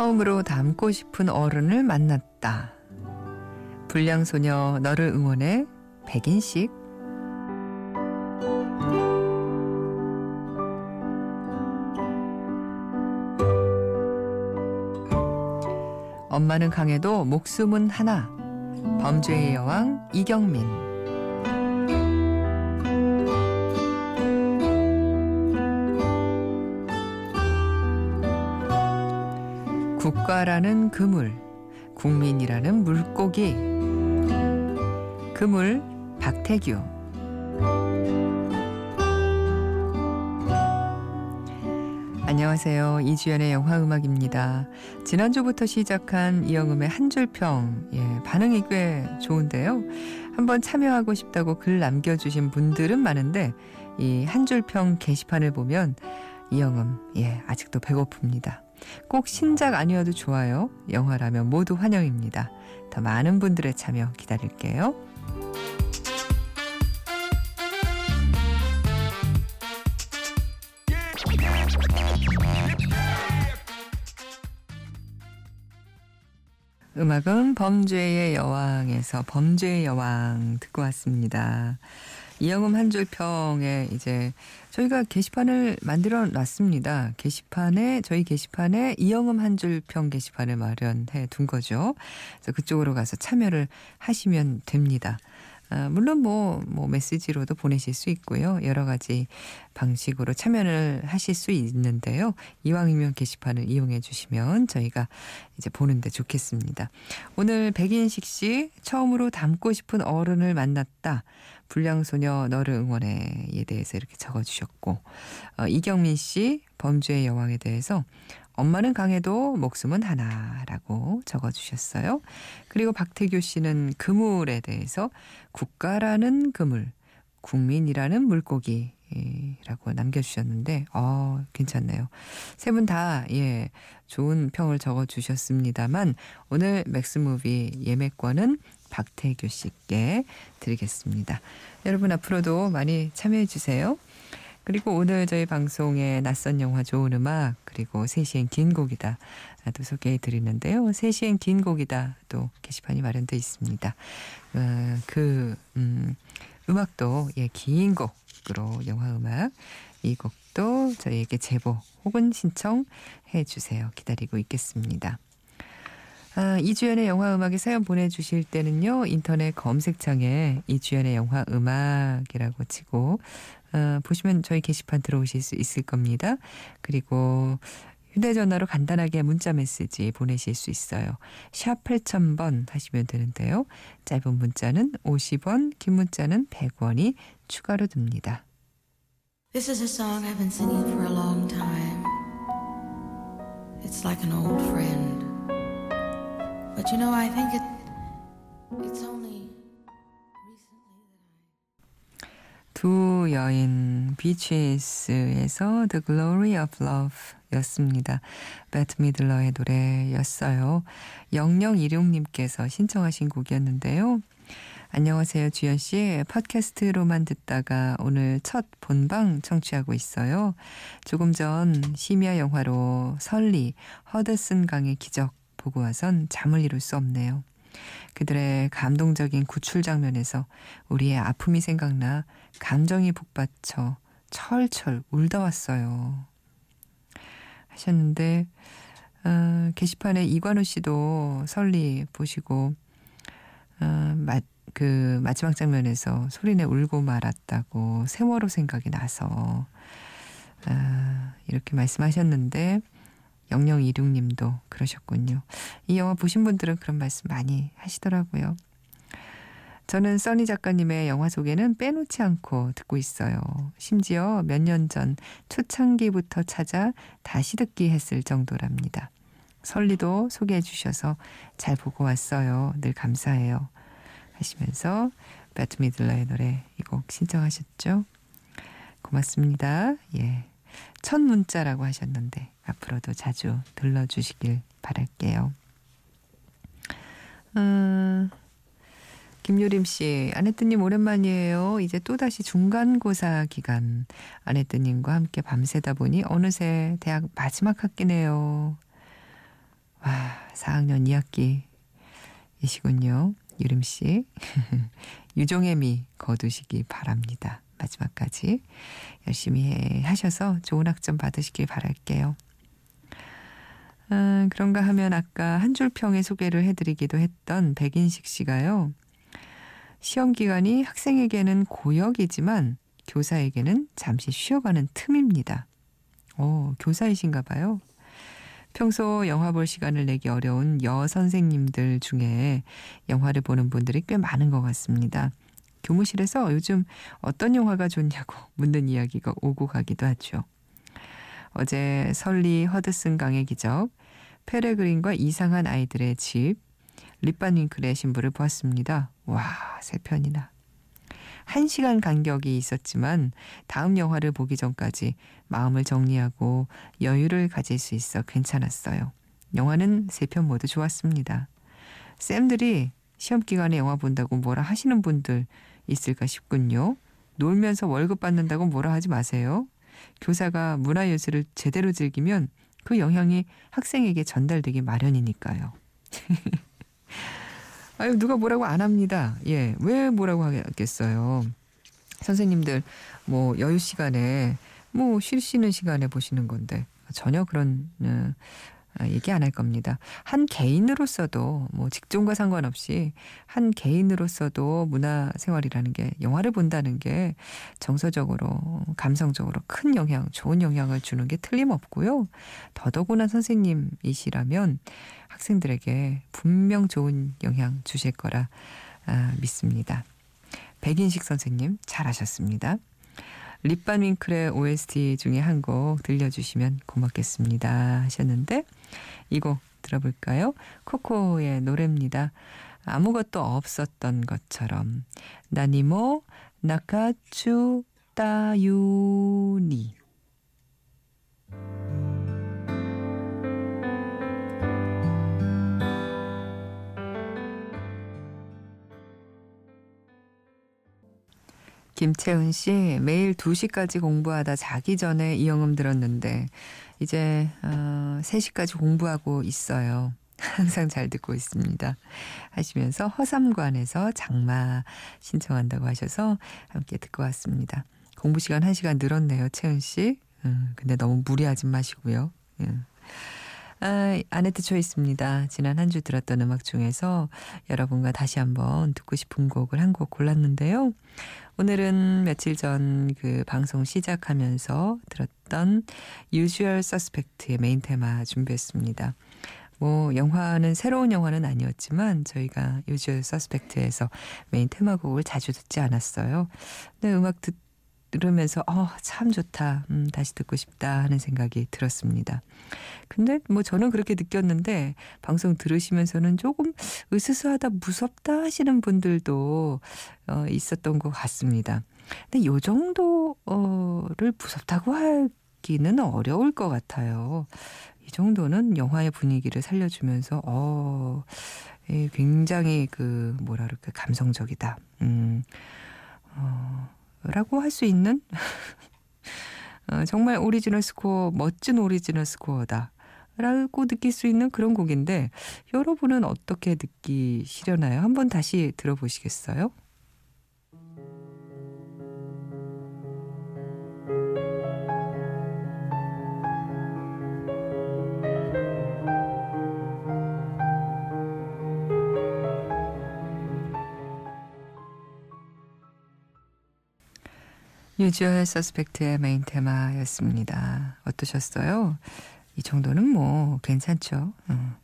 처음으로 닮고 싶은 어른을 만났다. 불량소녀 너를 응원해 백인식 엄마는 강해도 목숨은 하나. 범죄의 여왕 이경민. 국가라는 그물, 국민이라는 물고기. 그물 박태규. 안녕하세요. 이주연의 영화 음악입니다. 지난주부터 시작한 이영음의 한 줄평, 예, 반응이 꽤 좋은데요. 한번 참여하고 싶다고 글 남겨주신 분들은 많은데, 이 한 줄평 게시판을 보면 이영음, 예, 아직도 배고픕니다. 꼭 신작 아니어도 좋아요. 영화라면 모두 환영입니다. 더 많은 분들의 참여 기다릴게요. 음악은 범죄의 여왕에서 범죄의 여왕 듣고 왔습니다. 이영음 한줄 평에 이제 저희가 게시판을 만들어 놨습니다. 게시판에 저희 게시판에 이영음 한줄평 게시판을 마련해 둔 거죠. 그래서 그쪽으로 가서 참여를 하시면 됩니다. 아, 물론 뭐, 뭐 메시지로도 보내실 수 있고요. 여러 가지 방식으로 참여를 하실 수 있는데요. 이왕이면 게시판을 이용해 주시면 저희가 이제 보는데 좋겠습니다. 오늘 백인식 씨 처음으로 닮고 싶은 어른을 만났다. 불량소녀 너를 응원해에 대해서 이렇게 적어주셨고 어, 이경민 씨 범죄의 여왕에 대해서 엄마는 강해도 목숨은 하나라고 적어주셨어요. 그리고 박태규 씨는 그물에 대해서 국가라는 그물, 국민이라는 물고기, 라고 남겨주셨는데, 어, 괜찮네요. 세 분 다, 예, 좋은 평을 적어주셨습니다만, 오늘 맥스무비 예매권은 박태규 씨께 드리겠습니다. 여러분 앞으로도 많이 참여해주세요. 그리고 오늘 저희 방송에 낯선 영화 좋은 음악 그리고 3시엔 긴 곡이다 또 소개해 드리는데요. 3시엔 긴 곡이다 또 게시판이 마련되어 있습니다. 어, 그 음, 음악도 예, 긴 곡으로 영화 음악 이 곡도 저희에게 제보 혹은 신청해 주세요. 기다리고 있겠습니다. 아, 이주연의 영화 음악에 사연 보내주실 때는요, 인터넷 검색창에 이주연의 영화 음악이라고 치고, 어, 보시면 저희 게시판 들어오실 수 있을 겁니다. 그리고 휴대전화로 간단하게 문자 메시지 보내실 수 있어요. 샵 8000번 하시면 되는데요. 짧은 문자는 50원, 긴 문자는 100원이 추가로 듭니다. This is a song I've been singing for a long time. It's like an old friend. But you know, I think it, it's only 두 여인 비치스에서 The Glory of Love 였습니다. 배트 미들러의 노래였어요. 0016님께서 신청하신 곡이었는데요. 안녕하세요, 주연 씨. 팟캐스트로만 듣다가 오늘 첫 본방 청취하고 있어요. 조금 전 심야 영화로 설리, 허드슨 강의 기적 보고 와선 잠을 이룰 수 없네요. 그들의 감동적인 구출 장면에서 우리의 아픔이 생각나 감정이 북받쳐 철철 울다 왔어요. 하셨는데 어, 게시판에 이관우 씨도 설리 보시고 어, 마, 그 마지막 장면에서 소리내 울고 말았다고 세월호 생각이 나서 어, 이렇게 말씀하셨는데 0026님도 그러셨군요. 이 영화 보신 분들은 그런 말씀 많이 하시더라고요. 저는 써니 작가님의 영화 소개는 빼놓지 않고 듣고 있어요. 심지어 몇 년 전 초창기부터 찾아 다시 듣기 했을 정도랍니다. 설리도 소개해 주셔서 잘 보고 왔어요. 늘 감사해요. 하시면서 배트 미들러의 노래 이 곡 신청하셨죠? 고맙습니다. 예. 첫 문자라고 하셨는데 앞으로도 자주 들러주시길 바랄게요. 음, 김유림 씨, 아내뜨님 오랜만이에요. 이제 또다시 중간고사 기간. 아내뜨님과 함께 밤새다 보니 어느새 대학 마지막 학기네요. 와, 4학년 2학기이시군요. 유림 씨. 유종의 미 거두시기 바랍니다. 마지막까지 열심히 하셔서 좋은 학점 받으시길 바랄게요. 아, 그런가 하면 아까 한 줄 평에 소개를 해드리기도 했던 백인식 씨가요. 시험 기간이 학생에게는 고역이지만 교사에게는 잠시 쉬어가는 틈입니다. 오, 교사이신가 봐요. 평소 영화 볼 시간을 내기 어려운 여 선생님들 중에 영화를 보는 분들이 꽤 많은 것 같습니다. 교무실에서 요즘 어떤 영화가 좋냐고 묻는 이야기가 오고 가기도 하죠. 어제 설리 허드슨 강의 기적, 페레그린과 이상한 아이들의 집, 립반 윙클의 신부를 보았습니다. 와, 세 편이나. 한 시간 간격이 있었지만 다음 영화를 보기 전까지 마음을 정리하고 여유를 가질 수 있어 괜찮았어요. 영화는 세 편 모두 좋았습니다. 쌤들이 시험 기간에 영화 본다고 뭐라 하시는 분들 있을까 싶군요. 놀면서 월급 받는다고 뭐라 하지 마세요. 교사가 문화예술을 제대로 즐기면 그 영향이 학생에게 전달되기 마련이니까요. 아유, 누가 뭐라고 안 합니다. 예, 왜 뭐라고 하겠어요. 선생님들, 뭐, 여유 시간에, 뭐, 쉴 쉬는 시간에 보시는 건데, 전혀 그런, 어, 아, 얘기 안 할 겁니다. 한 개인으로서도 뭐 직종과 상관없이 한 개인으로서도 문화 생활이라는 게 영화를 본다는 게 정서적으로 감성적으로 큰 영향, 좋은 영향을 주는 게 틀림없고요. 더더구나 선생님이시라면 학생들에게 분명 좋은 영향 주실 거라 아, 믿습니다. 백인식 선생님 잘하셨습니다. 립반 윙클의 OST 중에 한 곡 들려주시면 고맙겠습니다 하셨는데 이 곡 들어볼까요? 코코의 노래입니다. 아무것도 없었던 것처럼 나니모 나카추 따유니 김채은 씨 매일 2시까지 공부하다 자기 전에 이영음 들었는데 이제 어 3시까지 공부하고 있어요. 항상 잘 듣고 있습니다. 하시면서 허삼관에서 장마 신청한다고 하셔서 함께 듣고 왔습니다. 공부 시간 1시간 늘었네요, 채은 씨. 음, 근데 너무 무리하지 마시고요. 음. 아, 아네트 초이스입니다. 지난 한 주 들었던 음악 중에서 여러분과 다시 한번 듣고 싶은 곡을 한 곡 골랐는데요. 오늘은 며칠 전 그 방송 시작하면서 들었던 Usual Suspect의 메인 테마 준비했습니다. 뭐 영화는 새로운 영화는 아니었지만 저희가 Usual Suspect에서 메인 테마곡을 자주 듣지 않았어요. 근데 음악 듣 들으면서 어, 참 좋다. 음, 다시 듣고 싶다 하는 생각이 들었습니다. 근데 뭐 저는 그렇게 느꼈는데 방송 들으시면서는 조금 으스스하다 무섭다 하시는 분들도 어, 있었던 것 같습니다. 근데 요 정도를 무섭다고 하기는 어려울 것 같아요. 이 정도는 영화의 분위기를 살려주면서 어 굉장히 그 뭐라 그럴까 감성적이다. 음. 어 라고 할 수 있는 어, 정말 오리지널 스코어, 멋진 오리지널 스코어다. 라고 느낄 수 있는 그런 곡인데 여러분은 어떻게 느끼시려나요? 한번 다시 들어보시겠어요? Usual Suspect의 메인 테마였습니다. 어떠셨어요? 이 정도는 뭐 괜찮죠. 어.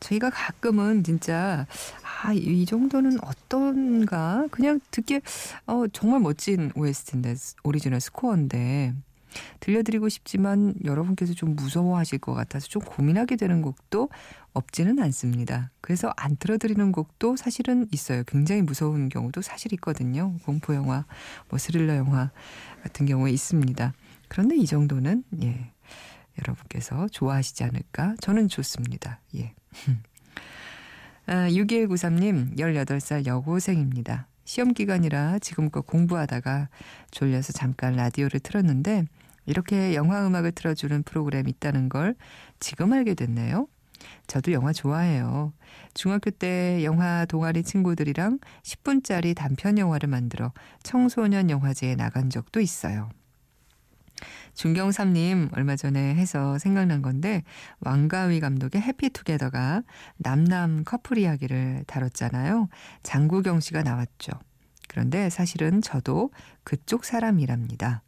저희가 가끔은 진짜 아, 이 정도는 어떤가? 그냥 듣기에 어, 정말 멋진 OST인데 오리지널 스코어인데 들려드리고 싶지만 여러분께서 좀 무서워하실 것 같아서 좀 고민하게 되는 곡도 없지는 않습니다. 그래서 안 틀어드리는 곡도 사실은 있어요. 굉장히 무서운 경우도 사실 있거든요. 공포 영화, 뭐 스릴러 영화 같은 경우에 있습니다. 그런데 이 정도는 예. 여러분께서 좋아하시지 않을까? 저는 좋습니다. 예. 아, 6193님, 18살 여고생입니다. 시험 기간이라 지금껏 공부하다가 졸려서 잠깐 라디오를 틀었는데 이렇게 영화 음악을 틀어주는 프로그램이 있다는 걸 지금 알게 됐네요. 저도 영화 좋아해요. 중학교 때 영화 동아리 친구들이랑 10분짜리 단편 영화를 만들어 청소년 영화제에 나간 적도 있어요. 중경삼님 얼마 전에 해서 생각난 건데 왕가위 감독의 해피투게더가 남남 커플 이야기를 다뤘잖아요. 장구경 씨가 나왔죠. 그런데 사실은 저도 그쪽 사람이랍니다.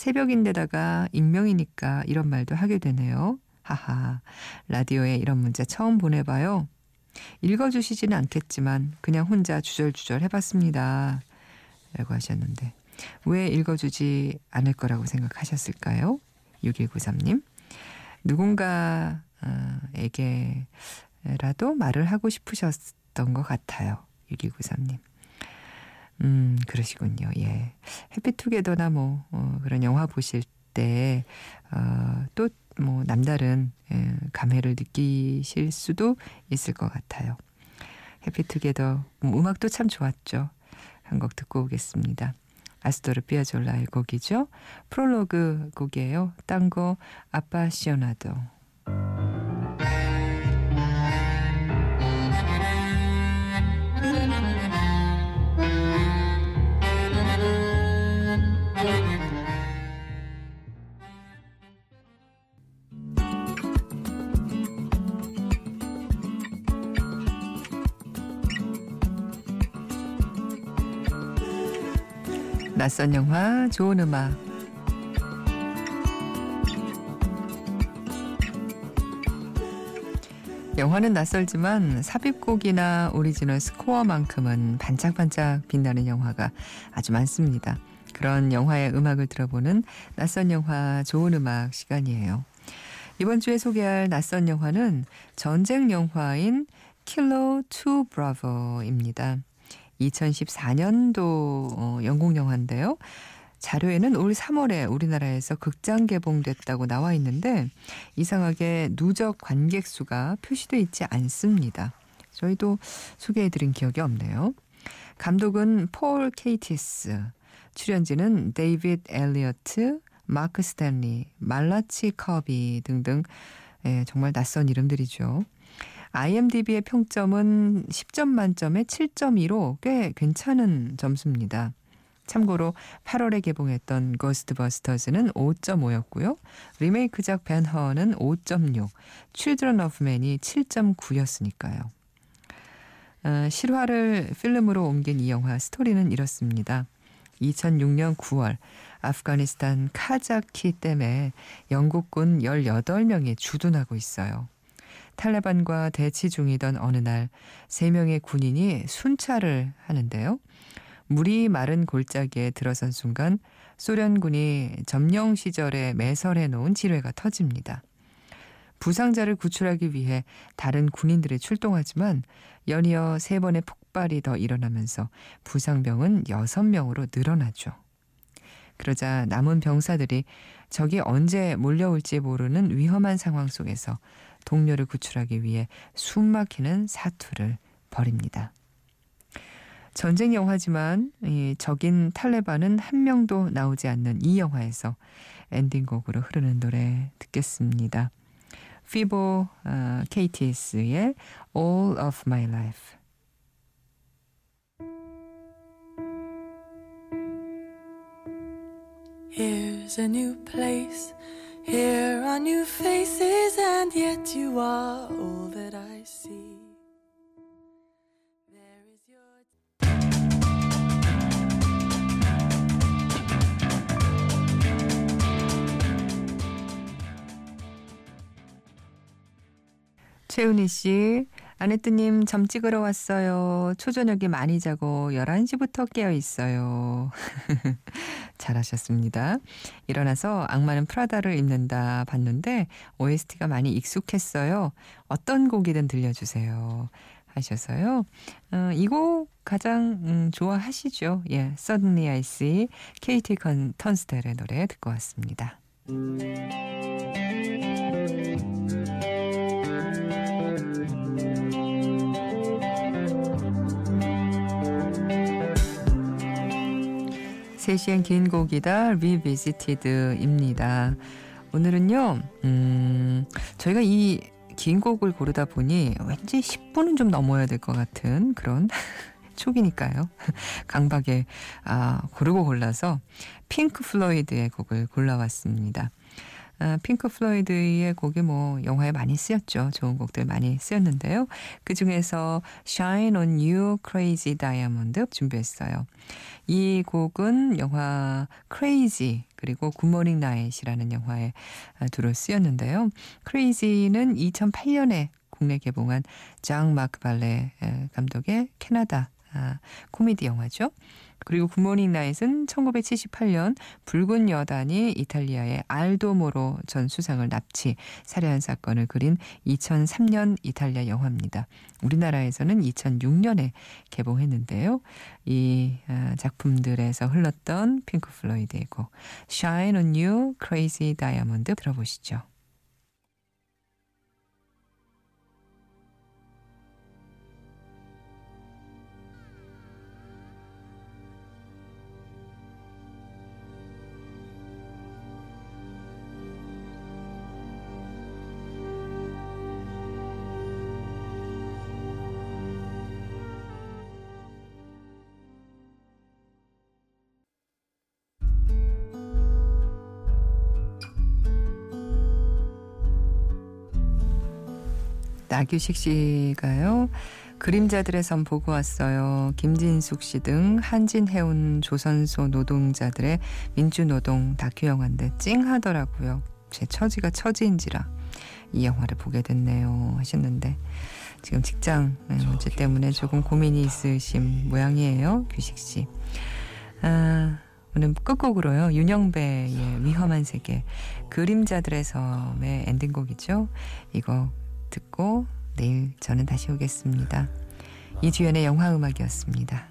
새벽인데다가 익명이니까 이런 말도 하게 되네요. 하하. 라디오에 이런 문자 처음 보내봐요. 읽어주시지는 않겠지만 그냥 혼자 주절주절 해봤습니다. 라고 하셨는데 왜 읽어주지 않을 거라고 생각하셨을까요? 6193님. 누군가에게라도 말을 하고 싶으셨던 것 같아요. 6193님. 음, 그러시군요. 예. 해피투게더나 뭐, 어, 그런 영화 보실 때, 어, 또, 뭐, 남다른, 예, 감회를 느끼실 수도 있을 것 같아요. 해피투게더, 뭐, 음악도 참 좋았죠. 한 곡 듣고 오겠습니다. 아스토르 피아졸라의 곡이죠. 프롤로그 곡이에요. 딴거 아빠 시오나도. 낯선 영화, 좋은 음악. 영화는 낯설지만 삽입곡이나 오리지널 스코어만큼은 반짝반짝 빛나는 영화가 아주 많습니다. 그런 영화의 음악을 들어보는 낯선 영화, 좋은 음악 시간이에요. 이번 주에 소개할 낯선 영화는 전쟁 영화인 Kilo Two Bravo입니다. 2014년도 어, 영국 영화인데요. 자료에는 올 3월에 우리나라에서 극장 개봉됐다고 나와 있는데 이상하게 누적 관객 수가 표시돼 있지 않습니다. 저희도 소개해드린 기억이 없네요. 감독은 폴 케이티스, 출연진은 데이빗 엘리어트, 마크 스탠리, 말라치 커비 등등 예, 정말 낯선 이름들이죠. IMDb의 평점은 10점 만점에 7.2로 꽤 괜찮은 점수입니다. 참고로 8월에 개봉했던 고스트버스터즈는 5.5였고요. 리메이크작 벤허는 5.6, Children of Men이 7.9였으니까요. 어, 실화를 필름으로 옮긴 이 영화 스토리는 이렇습니다. 2006년 9월 아프가니스탄 카자키 댐에 영국군 18명이 주둔하고 있어요. 탈레반과 대치 중이던 어느 날 세 명의 군인이 순찰을 하는데요. 물이 마른 골짜기에 들어선 순간 소련군이 점령 시절에 매설해 놓은 지뢰가 터집니다. 부상자를 구출하기 위해 다른 군인들이 출동하지만 연이어 세 번의 폭발이 더 일어나면서 부상병은 여섯 명으로 늘어나죠. 그러자 남은 병사들이 적이 언제 몰려올지 모르는 위험한 상황 속에서 동료를 구출하기 위해 숨막히는 사투를 벌입니다. 전쟁 영화지만 이 적인 탈레반은 한 명도 나오지 않는 이 영화에서 엔딩곡으로 흐르는 노래 듣겠습니다. 피보 어, KTS의 All of My Life. Here are new faces, and yet you are all that I see. There is your. 최은희 씨, 아내뜨님 점 찍으러 왔어요. 초저녁에 많이 자고 11시부터 깨어 있어요. 잘하셨습니다. 일어나서 악마는 프라다를 입는다 봤는데 OST가 많이 익숙했어요. 어떤 곡이든 들려주세요. 하셔서요. 어, 이곡 가장 음, 좋아하시죠? 예, Suddenly I See, KT 턴스텔의 노래 듣고 왔습니다. 세시엔 긴 곡이다 Revisited입니다. 오늘은요, 음, 저희가 이 긴 곡을 고르다 보니 왠지 10분은 좀 넘어야 될 것 같은 그런 초기니까요. 강박에 아, 고르고 골라서 핑크 플로이드의 곡을 골라왔습니다. 아, 핑크 플로이드의 곡이 뭐 영화에 많이 쓰였죠. 좋은 곡들 많이 쓰였는데요. 그 중에서 Shine on You Crazy Diamond 준비했어요. 이 곡은 영화 Crazy 그리고 Good Morning, Night이라는 영화에 아, 두루 쓰였는데요. Crazy는 2008년에 국내 개봉한 장 마크 발레 감독의 캐나다 아, 코미디 영화죠. 그리고 Good Morning, Night은 1978년 붉은 여단이 이탈리아의 알도 모로 전 수상을 납치 살해한 사건을 그린 2003년 이탈리아 영화입니다. 우리나라에서는 2006년에 개봉했는데요. 이 아, 작품들에서 흘렀던 핑크 플로이드의 곡 Shine on You Crazy Diamond 들어보시죠. 나규식 씨가요. 그림자들의 섬 보고 왔어요. 김진숙 씨 등 한진해운 조선소 노동자들의 민주노동 다큐 영화인데 찡하더라고요. 제 처지가 처지인지라 이 영화를 보게 됐네요 하셨는데 지금 직장 문제 때문에 조금 고민이 있으신 모양이에요. 규식 씨. 아, 오늘 끝곡으로요. 윤영배의 위험한 세계 그림자들의 섬의 엔딩곡이죠. 이거 듣고 내일 저는 다시 오겠습니다. 이주연의 영화음악이었습니다.